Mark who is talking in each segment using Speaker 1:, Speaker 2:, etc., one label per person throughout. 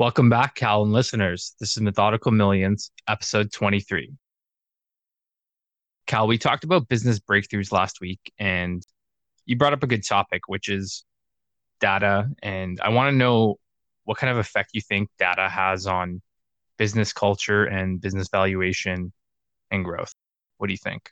Speaker 1: Welcome back, Cal and listeners. This is Methodical Millions, episode 23. Cal, we talked about business breakthroughs last week, and you brought up a good topic, which is data. And I want to know what kind of effect you think data has on business culture and business valuation and growth. What do you think?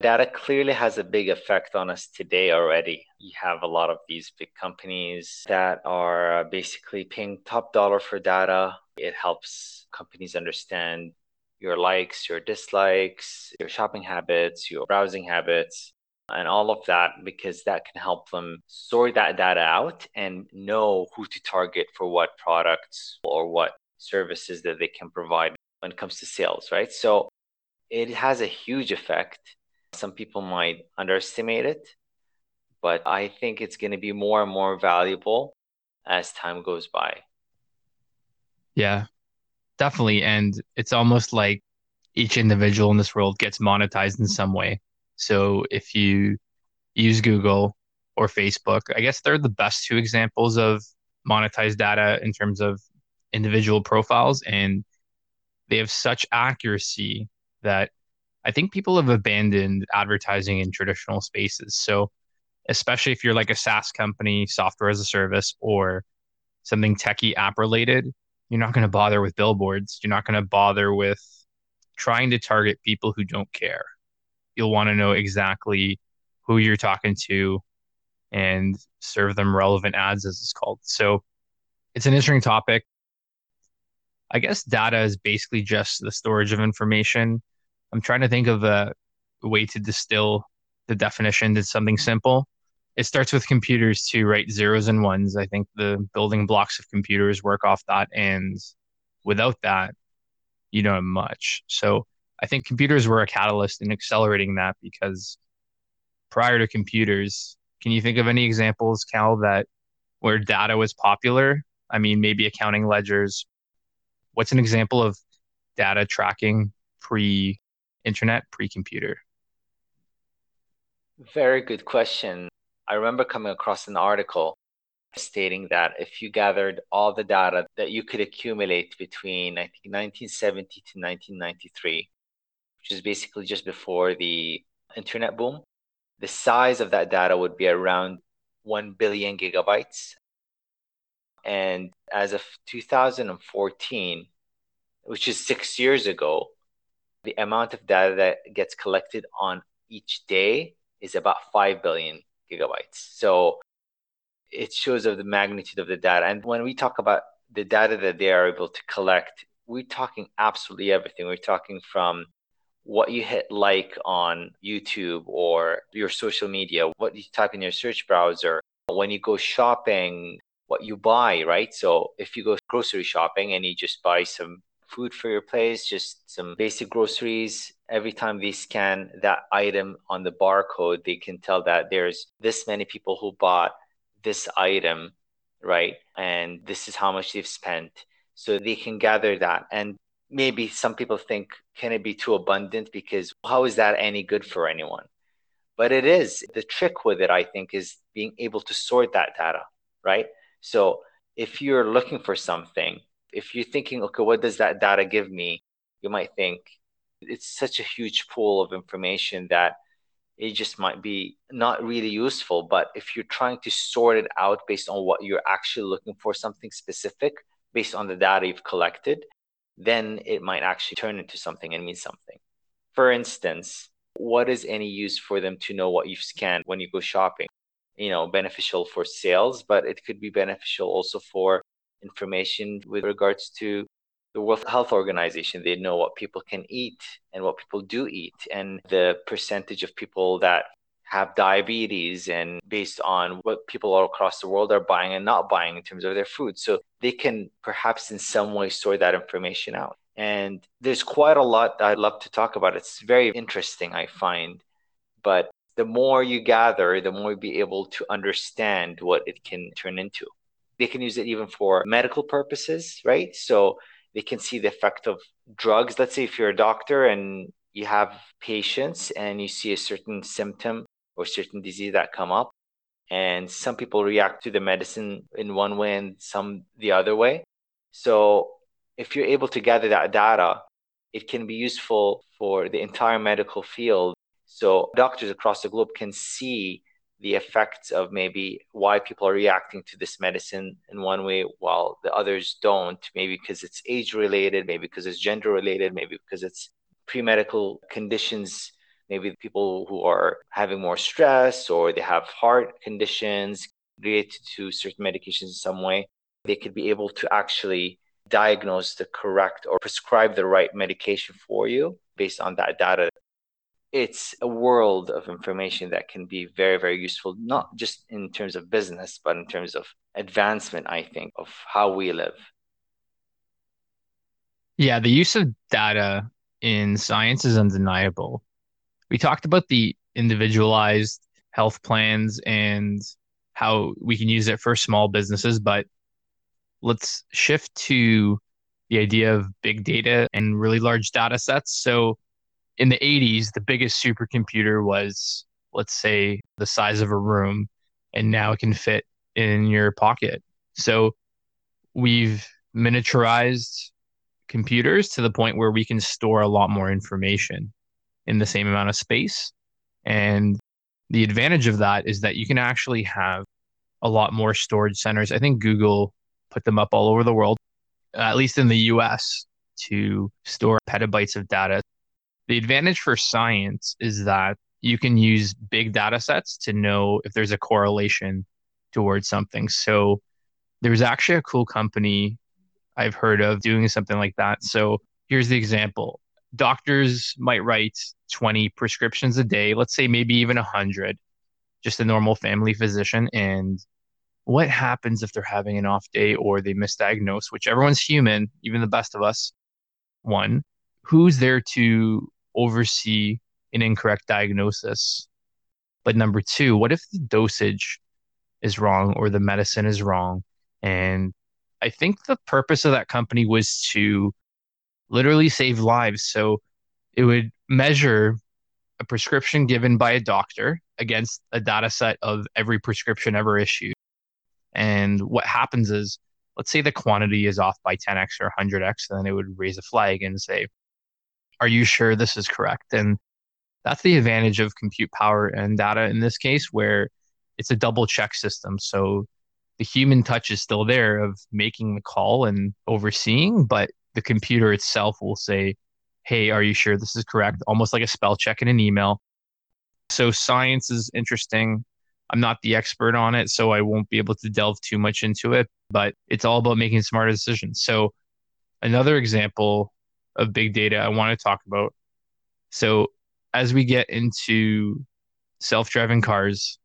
Speaker 2: Data clearly has a big effect on us today already. You have a lot of these big companies that are basically paying top dollar for data. It helps companies understand your likes, your dislikes, your shopping habits, your browsing habits, and all of that because that can help them sort that data out and know who to target for what products or what services that they can provide when it comes to sales, right? So it has a huge effect some people might underestimate it, but I think it's going to be more and more valuable as time goes by.
Speaker 1: Yeah, definitely. And it's almost like each individual in this world gets monetized in some way. So if you use Google or Facebook, I guess they're the best two examples of monetized data in terms of individual profiles. And they have such accuracy that I think people have abandoned advertising in traditional spaces. So, especially if you're like a SaaS company, software as a service, or something techie app related, you're not going to bother with billboards. You're not going to bother with trying to target people who don't care. You'll want to know exactly who you're talking to and serve them relevant ads, as it's called. So, it's an interesting topic. I guess data is basically just the storage of information I'm trying to think of a way to distill the definition to something simple. It starts with computers too, right? Zeros and ones. I think the building blocks of computers work off that. And without that, you don't have much. So I think computers were a catalyst in accelerating that because prior to computers, can you think of any examples, Cal, that where data was popular? I mean, maybe accounting ledgers. What's an example of data tracking pre internet pre-computer?
Speaker 2: Very good question. I remember coming across an article stating that if you gathered all the data that you could accumulate between I think 1970 to 1993, which is basically just before the internet boom, the size of that data would be around 1 billion gigabytes. And as of 2014, which is six years ago, the amount of data that gets collected on each day is about 5 billion gigabytes. So it shows of the magnitude of the data. And when we talk about the data that they are able to collect, we're talking absolutely everything. We're talking from what you hit like on YouTube or your social media, what you type in your search browser, when you go shopping, what you buy, right? So if you go grocery shopping and you just buy some food for your place, just some basic groceries. Every time they scan that item on the barcode, they can tell that there's this many people who bought this item, right? And this is how much they've spent. So they can gather that. And maybe some people think, can it be too abundant? Because how is that any good for anyone? But it is. The trick with it, I think, is being able to sort that data, right? So if you're looking for something if you're thinking, okay, what does that data give me? You might think it's such a huge pool of information that it just might be not really useful. But if you're trying to sort it out based on what you're actually looking for, something specific based on the data you've collected, then it might actually turn into something and mean something. For instance, what is any use for them to know what you've scanned when you go shopping? You know, beneficial for sales, but it could be beneficial also for information with regards to the World Health Organization. They know what people can eat and what people do eat, and the percentage of people that have diabetes, and based on what people all across the world are buying and not buying in terms of their food. So they can perhaps in some way sort that information out. And there's quite a lot I'd love to talk about. It's very interesting, I find. But the more you gather, the more you be able to understand what it can turn into. They can use it even for medical purposes, right? So they can see the effect of drugs. Let's say if you're a doctor and you have patients and you see a certain symptom or certain disease that come up, and some people react to the medicine in one way and some the other way. So if you're able to gather that data, it can be useful for the entire medical field. So doctors across the globe can see the effects of maybe why people are reacting to this medicine in one way while the others don't. Maybe because it's age related maybe because it's gender related maybe because it's pre-medical conditions. Maybe people who are having more stress or they have heart conditions related to certain medications in some way they could be able to actually diagnose the correct or prescribe the right medication for you based on that data it's a world of information that can be very very useful not just in terms of business but in terms of advancement i think of how we live.
Speaker 1: Yeah the use of data in science is undeniable. We talked about the individualized health plans and how we can use it for small businesses but let's shift to the idea of big data and really large data sets. So in the 80s, the biggest supercomputer was, let's say, the size of a room, and now it can fit in your pocket. So we've miniaturized computers to the point where we can store a lot more information in the same amount of space. And the advantage of that is that you can actually have a lot more storage centers. I think Google put them up all over the world, at least in the US, to store petabytes of data. The advantage for science is that you can use big data sets to know if there's a correlation towards something. So there's actually a cool company I've heard of doing something like that. So here's the example doctors might write 20 prescriptions a day, let's say maybe even 100, just a normal family physician. And what happens if they're having an off day or they misdiagnose, which everyone's human, even the best of us? One, who's there to oversee an incorrect diagnosis. But number two, what if the dosage is wrong or the medicine is wrong? And I think the purpose of that company was to literally save lives. So it would measure a prescription given by a doctor against a data set of every prescription ever issued. And what happens is, let's say the quantity is off by 10x or 100x, then it would raise a flag and say, are you sure this is correct? And that's the advantage of compute power and data in this case, where it's a double check system. So the human touch is still there of making the call and overseeing, but the computer itself will say, Hey, are you sure this is correct? Almost like a spell check in an email. So science is interesting. I'm not the expert on it, so I won't be able to delve too much into it, but it's all about making smarter decisions. So another example of big data I want to talk about. So, as we get into self driving cars,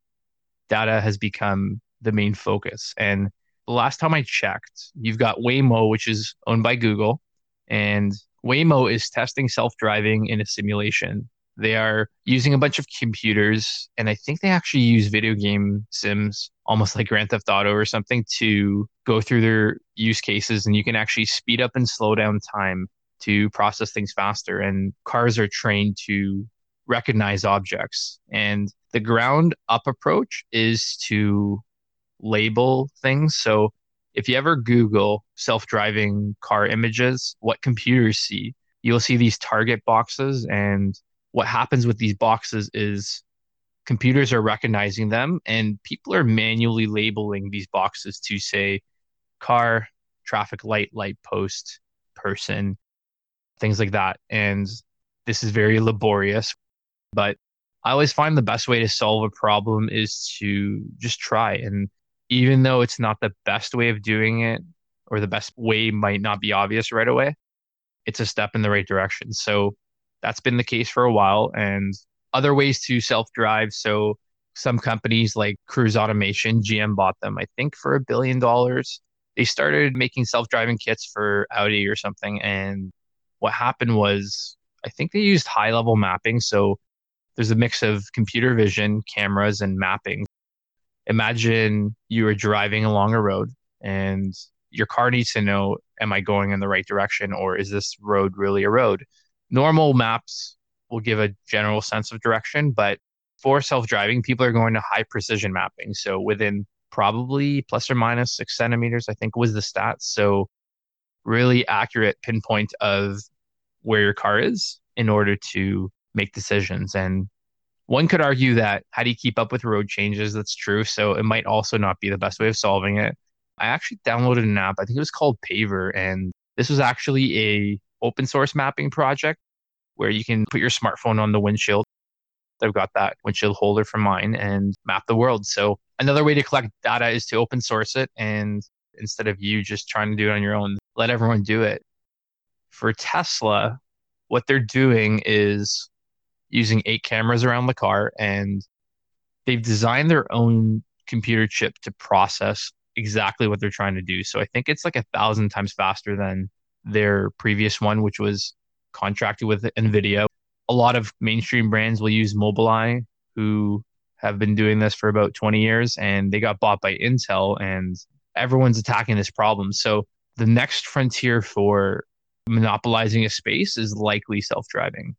Speaker 1: data has become the main focus. And the last time I checked, you've got Waymo, which is owned by Google, and Waymo is testing self driving in a simulation. They are using a bunch of computers, and I think they actually use video game sims, almost like Grand Theft Auto or something, to go through their use cases. And you can actually speed up and slow down time to process things faster. And cars are trained to recognize objects. And the ground up approach is to label things. So if you ever google self-driving car images what computers see you'll see these target boxes. And what happens with these boxes is computers are recognizing them and people are manually labeling these boxes to say car traffic light light post person things like that. And this is very laborious, but I always find the best way to solve a problem is to just try. And even though it's not the best way of doing it, or the best way might not be obvious right away, it's a step in the right direction. So that's been the case for a while. And other ways to self drive. So some companies like Cruise Automation, GM bought them, I think, for a billion dollars. They started making self driving kits for Audi or something. And what happened was I think they used high level mapping. So there's a mix of computer vision, cameras, and mapping. Imagine you are driving along a road and your car needs to know am I going in the right direction or is this road really a road? Normal maps will give a general sense of direction, but for self driving, people are going to high precision mapping. So within probably plus or minus six centimeters, I think was the stats. So really accurate pinpoint of where your car is in order to make decisions. And one could argue that how do you keep up with road changes? That's true. So it might also not be the best way of solving it. I actually downloaded an app. I think it was called Paver, and this was actually a open source mapping project where you can put your smartphone on the windshield. I've got that windshield holder for mine and map the world. So another way to collect data is to open source it and instead of you just trying to do it on your own, let everyone do it. For Tesla, what they're doing is using eight cameras around the car and they've designed their own computer chip to process exactly what they're trying to do. So I think it's like a thousand times faster than their previous one, which was contracted with NVIDIA. A lot of mainstream brands will use Mobileye, who have been doing this for about 20 years, and they got bought by Intel, and everyone's attacking this problem. So the next frontier for monopolizing a space is likely self driving.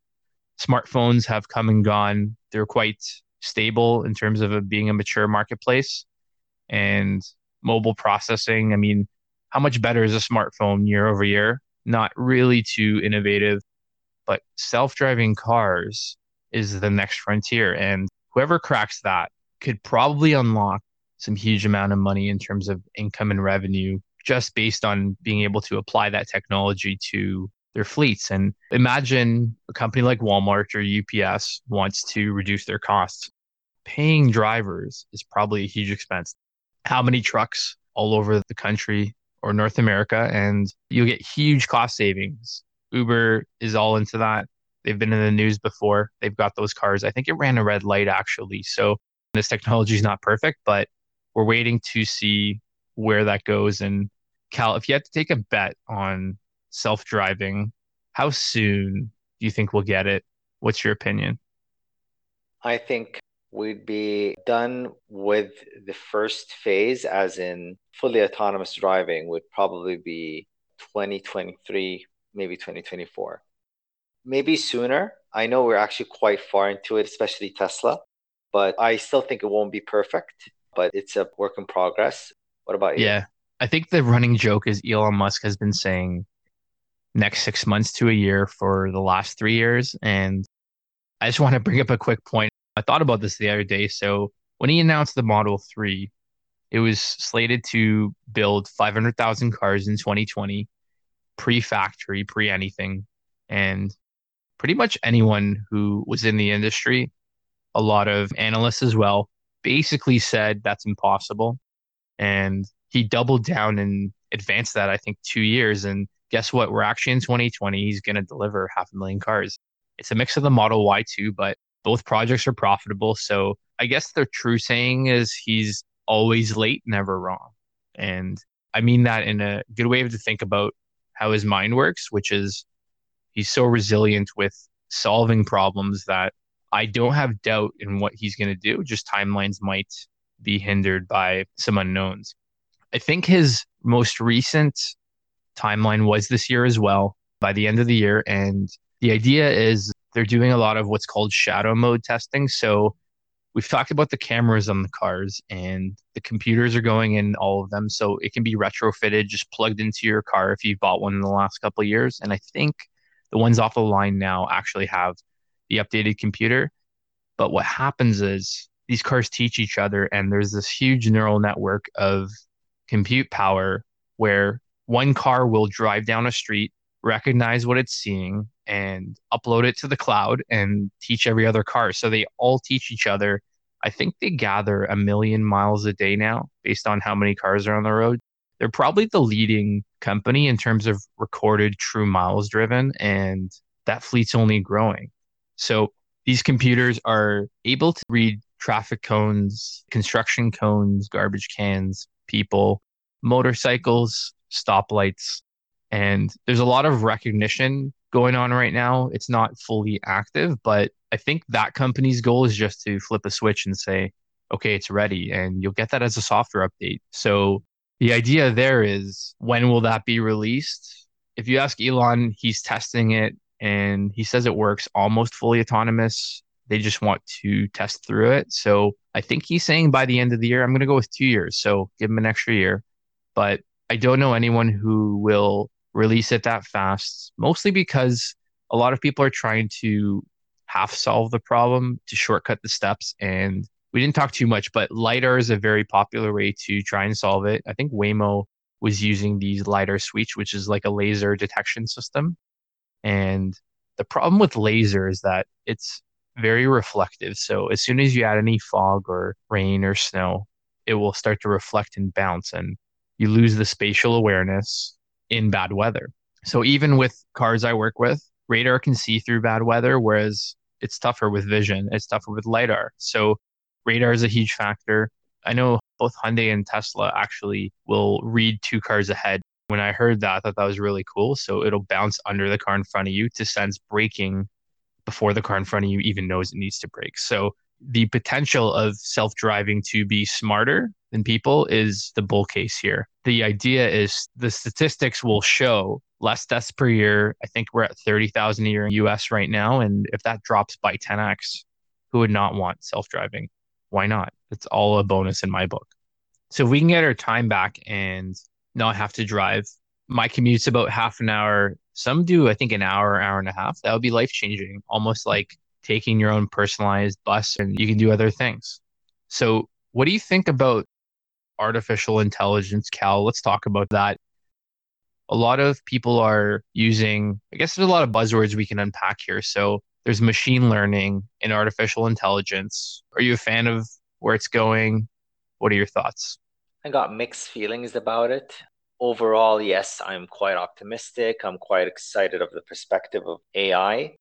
Speaker 1: Smartphones have come and gone. They're quite stable in terms of being a mature marketplace. And mobile processing, I mean, how much better is a smartphone year over year? Not really too innovative, but self driving cars is the next frontier. And whoever cracks that could probably unlock some huge amount of money in terms of income and revenue just based on being able to apply that technology to their fleets. And imagine a company like Walmart or UPS wants to reduce their costs. Paying drivers is probably a huge expense. How many trucks all over the country or North America? And you'll get huge cost savings. Uber is all into that. They've been in the news before. They've got those cars. I think it ran a red light actually. So this technology is not perfect, but we're waiting to see where that goes. And Cal, if you had to take a bet on self driving, how soon do you think we'll get it? What's your opinion?
Speaker 2: I think we'd be done with the first phase, as in fully autonomous driving, would probably be 2023, maybe 2024. Maybe sooner. I know we're actually quite far into it, especially Tesla, but I still think it won't be perfect, but it's a work in progress. What about you?
Speaker 1: Yeah. I think the running joke is Elon Musk has been saying next six months to a year for the last three years. And I just want to bring up a quick point. I thought about this the other day. So when he announced the Model 3, it was slated to build 500,000 cars in 2020, pre factory, pre anything. And pretty much anyone who was in the industry, a lot of analysts as well, basically said that's impossible. And he doubled down and advanced that, I think, two years. And guess what? We're actually in 2020. He's going to deliver half a million cars. It's a mix of the Model Y too, but both projects are profitable. So I guess the true saying is he's always late, never wrong. And I mean that in a good way to think about how his mind works, which is he's so resilient with solving problems that I don't have doubt in what he's going to do. Just timelines might be hindered by some unknowns. I think his most recent timeline was this year as well, by the end of the year. And the idea is they're doing a lot of what's called shadow mode testing. So we've talked about the cameras on the cars and the computers are going in all of them. So it can be retrofitted, just plugged into your car if you've bought one in the last couple of years. And I think the ones off the line now actually have the updated computer. But what happens is these cars teach each other, and there's this huge neural network of compute power where one car will drive down a street, recognize what it's seeing, and upload it to the cloud and teach every other car. So they all teach each other. I think they gather a million miles a day now based on how many cars are on the road. They're probably the leading company in terms of recorded true miles driven, and that fleet's only growing. So these computers are able to read traffic cones, construction cones, garbage cans, people, motorcycles, stoplights. And there's a lot of recognition going on right now. It's not fully active, but I think that company's goal is just to flip a switch and say, okay, it's ready. And you'll get that as a software update. So the idea there is when will that be released? If you ask Elon, he's testing it and he says it works almost fully autonomous They just want to test through it. So I think he's saying by the end of the year, I'm going to go with two years. So give him an extra year. But I don't know anyone who will release it that fast, mostly because a lot of people are trying to half solve the problem to shortcut the steps. And we didn't talk too much, but LiDAR is a very popular way to try and solve it. I think Waymo was using these LiDAR switch, which is like a laser detection system. And the problem with laser is that it's very reflective. So as soon as you add any fog or rain or snow, it will start to reflect and bounce, and you lose the spatial awareness in bad weather. So even with cars I work with, radar can see through bad weather, whereas it's tougher with vision. It's tougher with lidar. So radar is a huge factor. I know both Hyundai and Tesla actually will read two cars ahead. When I heard that, I thought that was really cool. So it'll bounce under the car in front of you to sense braking before the car in front of you even knows it needs to brake. So the potential of self-driving to be smarter than people is the bull case here. The idea is the statistics will show less deaths per year. I think we're at 30,000 a year in the US right now and if that drops by 10x, who would not want self-driving? Why not? It's all a bonus in my book. So if we can get our time back and not have to drive, my commute's about half an hour some do, I think, an hour, hour and a half. That would be life changing, almost like taking your own personalized bus and you can do other things. So, what do you think about artificial intelligence, Cal? Let's talk about that. A lot of people are using, I guess there's a lot of buzzwords we can unpack here. So, there's machine learning and artificial intelligence. Are you a fan of where it's going? What are your thoughts?
Speaker 2: I got mixed feelings about it overall, yes, I'm quite optimistic. I'm quite excited of the perspective of AI.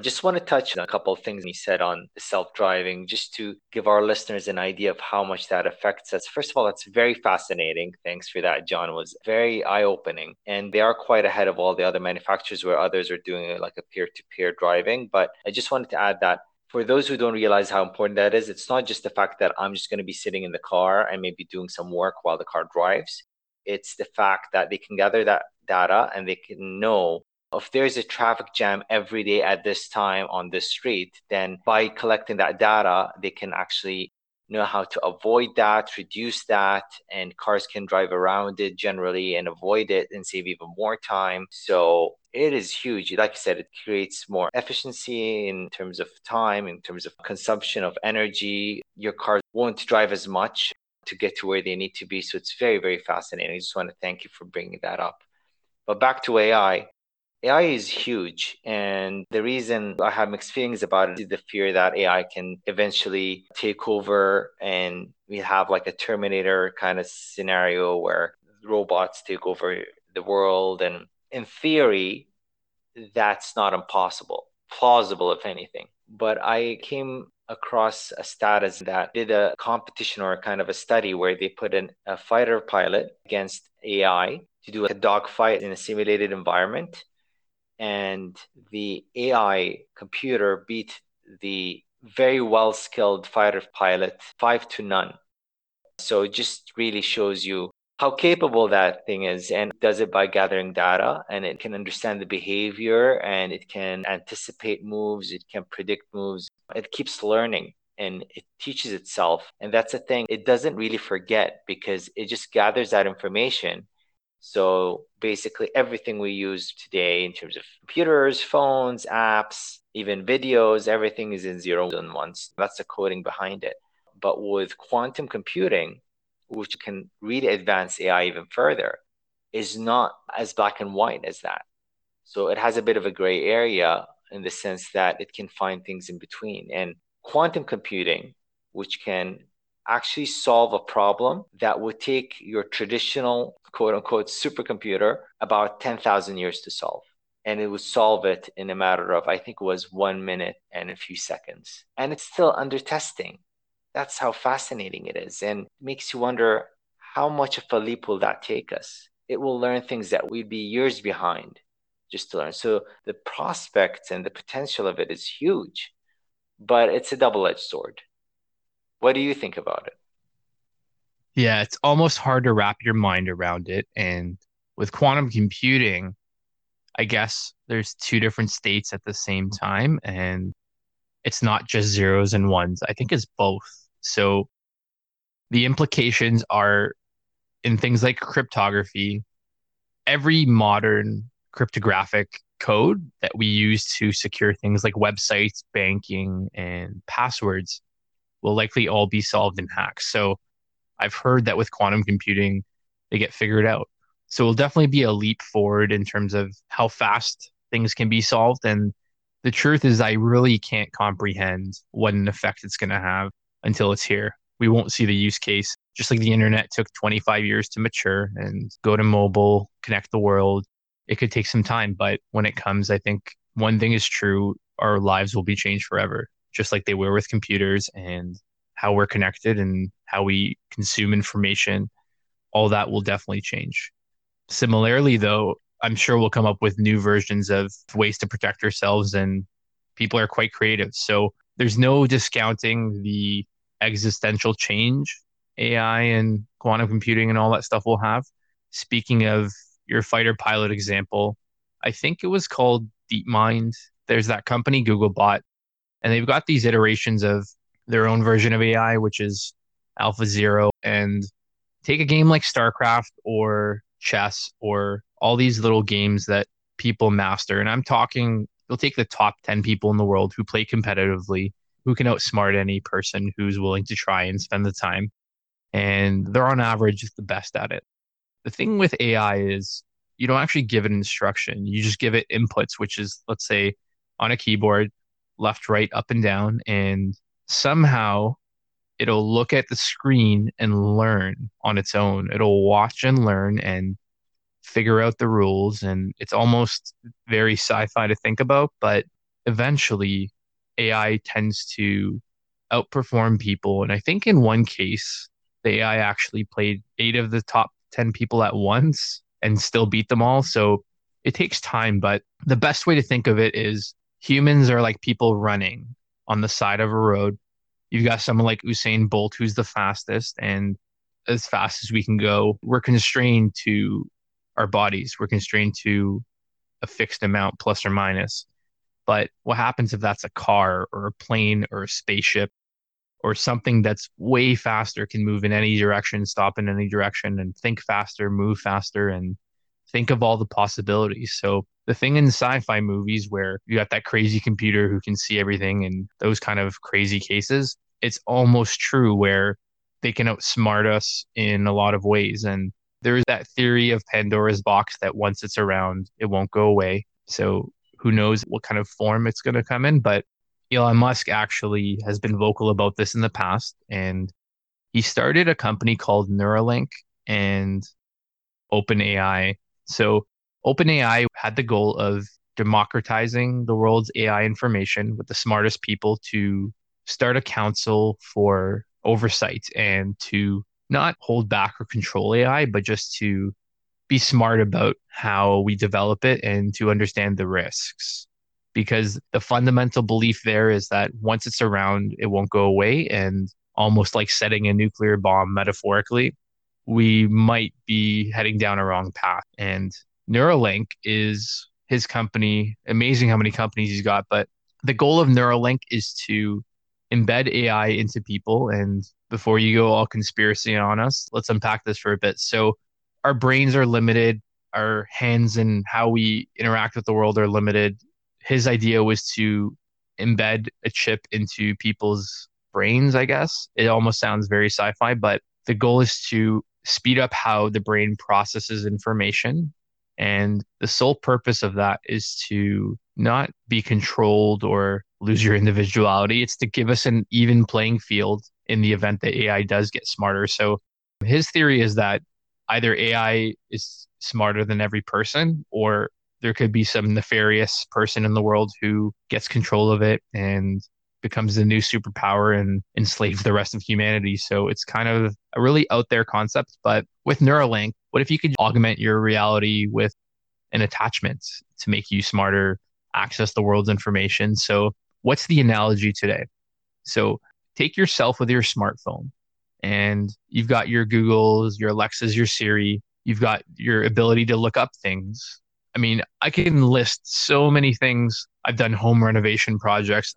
Speaker 2: I just want to touch on a couple of things he said on self-driving, just to give our listeners an idea of how much that affects us. First of all, it's very fascinating. Thanks for that, John. It was very eye-opening, and they are quite ahead of all the other manufacturers where others are doing like a peer-to-peer driving. But I just wanted to add that for those who don't realize how important that is, it's not just the fact that I'm just going to be sitting in the car and maybe doing some work while the car drives. It's the fact that they can gather that data and they can know if there's a traffic jam every day at this time on this street, then by collecting that data, they can actually know how to avoid that, reduce that, and cars can drive around it generally and avoid it and save even more time. So it is huge. Like I said, it creates more efficiency in terms of time, in terms of consumption of energy. Your car won't drive as much to get to where they need to be. So it's very, very fascinating. I just want to thank you for bringing that up. But back to AI. AI is huge. And the reason I have mixed feelings about it is the fear that AI can eventually take over and we have like a Terminator kind of scenario where robots take over the world. And in theory, that's not impossible, plausible, if anything. But I came across a status that did a competition or a kind of a study where they put in a fighter pilot against AI to do a dogfight in a simulated environment. And the AI computer beat the very well skilled fighter pilot five to none. So it just really shows you how capable that thing is and does it by gathering data and it can understand the behavior and it can anticipate moves it can predict moves. It keeps learning and it teaches itself and that's the thing. It doesn't really forget because it just gathers that information. So basically everything we use today in terms of computers phones apps even videos everything is in zeros and ones that's the coding behind it. But with quantum computing which can really advance AI even further, is not as black and white as that. So it has a bit of a gray area in the sense that it can find things in between. And quantum computing, which can actually solve a problem that would take your traditional quote unquote supercomputer about 10,000 years to solve. And it would solve it in a matter of, I think it was one minute and a few seconds. And it's still under testing that's how fascinating it is and makes you wonder how much of a leap will that take us? It will learn things that we'd be years behind just to learn. So the prospects and the potential of it is huge but it's a double-edged sword. What do you think about it?
Speaker 1: Yeah it's almost hard to wrap your mind around it and with quantum computing i guess there's two different states at the same time and it's not just zeros and ones. I think it's both. So the implications are in things like cryptography. Every modern cryptographic code that we use to secure things like websites, banking, and passwords will likely all be solved in hacks. So I've heard that with quantum computing, they get figured out. So it'll definitely be a leap forward in terms of how fast things can be solved. And the truth is, I really can't comprehend what an effect it's going to have until it's here. We won't see the use case. Just like the internet took 25 years to mature and go to mobile, connect the world, it could take some time. But when it comes, I think one thing is true our lives will be changed forever, just like they were with computers and how we're connected and how we consume information. All that will definitely change. Similarly, though, I'm sure we'll come up with new versions of ways to protect ourselves, and people are quite creative. So there's no discounting the existential change AI and quantum computing and all that stuff will have. Speaking of your fighter pilot example, I think it was called DeepMind. There's that company Google bought, and they've got these iterations of their own version of AI, which is Alpha Zero. And take a game like StarCraft or chess or all these little games that people master. And I'm talking, you'll take the top 10 people in the world who play competitively, who can outsmart any person who's willing to try and spend the time. And they're on average the best at it. The thing with AI is you don't actually give it instruction. You just give it inputs, which is, let's say, on a keyboard, left, right, up, and down. And somehow it'll look at the screen and learn on its own. It'll watch and learn and figure out the rules. And it's almost very sci fi to think about, but eventually AI tends to outperform people. And I think in one case, the AI actually played eight of the top 10 people at once and still beat them all. So it takes time, but the best way to think of it is humans are like people running on the side of a road You've got someone like Usain Bolt, who's the fastest, and as fast as we can go, we're constrained to our bodies. We're constrained to a fixed amount, plus or minus. But what happens if that's a car or a plane or a spaceship or something that's way faster, can move in any direction, stop in any direction, and think faster, move faster, and think of all the possibilities. So the thing in sci-fi movies where you got that crazy computer who can see everything and those kind of crazy cases, it's almost true where they can outsmart us in a lot of ways. And there's that theory of Pandora's box that once it's around, it won't go away. So who knows what kind of form it's going to come in. But Elon Musk actually has been vocal about this in the past. And he started a company called Neuralink and OpenAI so OpenAI had the goal of democratizing the world's AI information with the smartest people to start a council for oversight and to not hold back or control AI, but just to be smart about how we develop it and to understand the risks. Because the fundamental belief there is that once it's around, it won't go away. And almost like setting a nuclear bomb metaphorically, we might be heading down a wrong path. And Neuralink is his company. Amazing how many companies he's got, but the goal of Neuralink is to embed AI into people. And before you go all conspiracy on us, let's unpack this for a bit. So, our brains are limited, our hands and how we interact with the world are limited. His idea was to embed a chip into people's brains, I guess. It almost sounds very sci fi, but the goal is to speed up how the brain processes information. And the sole purpose of that is to not be controlled or lose your individuality. It's to give us an even playing field in the event that AI does get smarter. So his theory is that either AI is smarter than every person or there could be some nefarious person in the world who gets control of it and becomes the new superpower and enslave the rest of humanity. So it's kind of a really out there concept. But with Neuralink, what if you could augment your reality with an attachment to make you smarter, access the world's information? So, what's the analogy today? So, take yourself with your smartphone and you've got your Googles, your Alexas, your Siri, you've got your ability to look up things. I mean, I can list so many things. I've done home renovation projects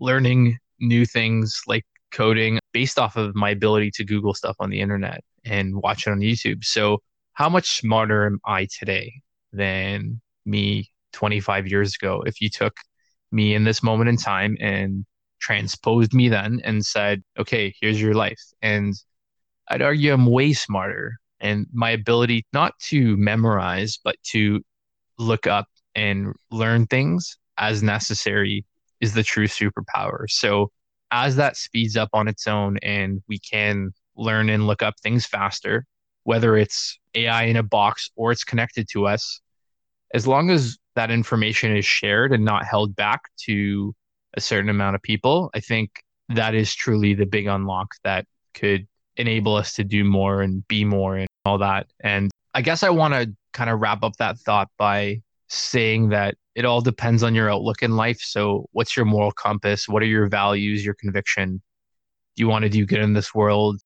Speaker 1: learning new things like coding based off of my ability to Google stuff on the internet and watch it on YouTube. So, how much smarter am I today than me 25 years ago? If you took me in this moment in time and transposed me then and said, okay, here's your life. And I'd argue I'm way smarter. And my ability not to memorize, but to look up and learn things as necessary is the true superpower. So as that speeds up on its own and we can learn and look up things faster, whether it's AI in a box or it's connected to us, as long as that information is shared and not held back to a certain amount of people, I think that is truly the big unlock that could enable us to do more and be more and all that. And I guess I want to kind of wrap up that thought by saying that it all depends on your outlook in life. So, what's your moral compass? What are your values, your conviction? Do you want to do good in this world?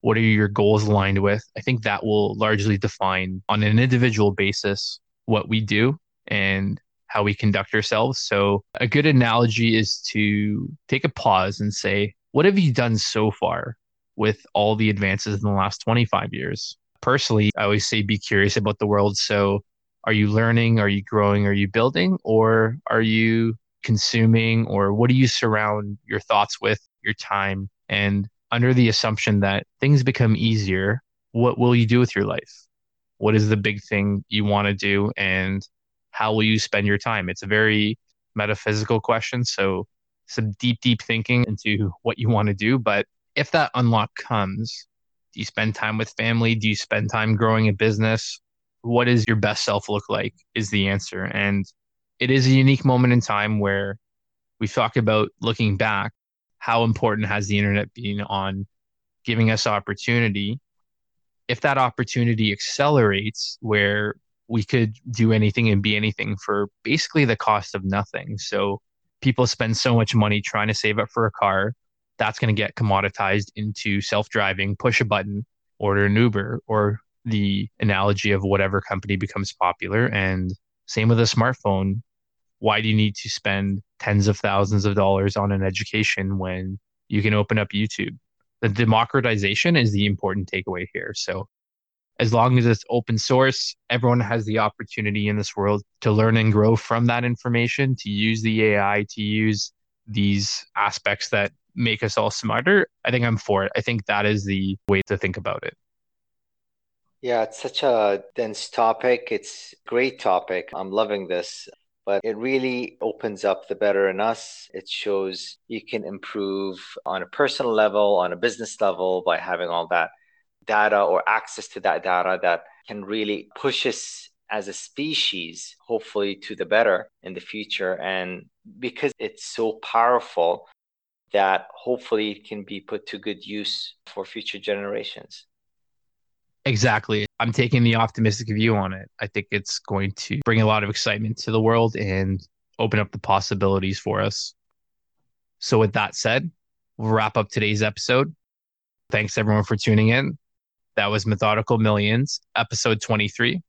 Speaker 1: What are your goals aligned with? I think that will largely define on an individual basis what we do and how we conduct ourselves. So, a good analogy is to take a pause and say, What have you done so far with all the advances in the last 25 years? Personally, I always say be curious about the world. So, are you learning? Are you growing? Are you building? Or are you consuming? Or what do you surround your thoughts with, your time? And under the assumption that things become easier, what will you do with your life? What is the big thing you want to do? And how will you spend your time? It's a very metaphysical question. So, some deep, deep thinking into what you want to do. But if that unlock comes, do you spend time with family? Do you spend time growing a business? What does your best self look like? Is the answer. And it is a unique moment in time where we talk about looking back. How important has the internet been on giving us opportunity? If that opportunity accelerates, where we could do anything and be anything for basically the cost of nothing. So people spend so much money trying to save up for a car. That's going to get commoditized into self driving, push a button, order an Uber, or the analogy of whatever company becomes popular. And same with a smartphone. Why do you need to spend tens of thousands of dollars on an education when you can open up YouTube? The democratization is the important takeaway here. So as long as it's open source, everyone has the opportunity in this world to learn and grow from that information, to use the AI, to use these aspects that make us all smarter. I think I'm for it. I think that is the way to think about it.
Speaker 2: Yeah, it's such a dense topic. It's great topic. I'm loving this, but it really opens up the better in us. It shows you can improve on a personal level, on a business level by having all that data or access to that data that can really push us as a species, hopefully to the better in the future. And because it's so powerful, that hopefully it can be put to good use for future generations.
Speaker 1: Exactly. I'm taking the optimistic view on it. I think it's going to bring a lot of excitement to the world and open up the possibilities for us. So, with that said, we'll wrap up today's episode. Thanks everyone for tuning in. That was Methodical Millions, episode 23.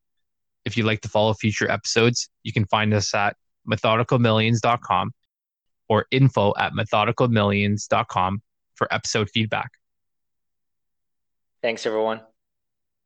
Speaker 1: If you'd like to follow future episodes, you can find us at methodicalmillions.com or info at methodicalmillions.com for episode feedback.
Speaker 2: Thanks, everyone.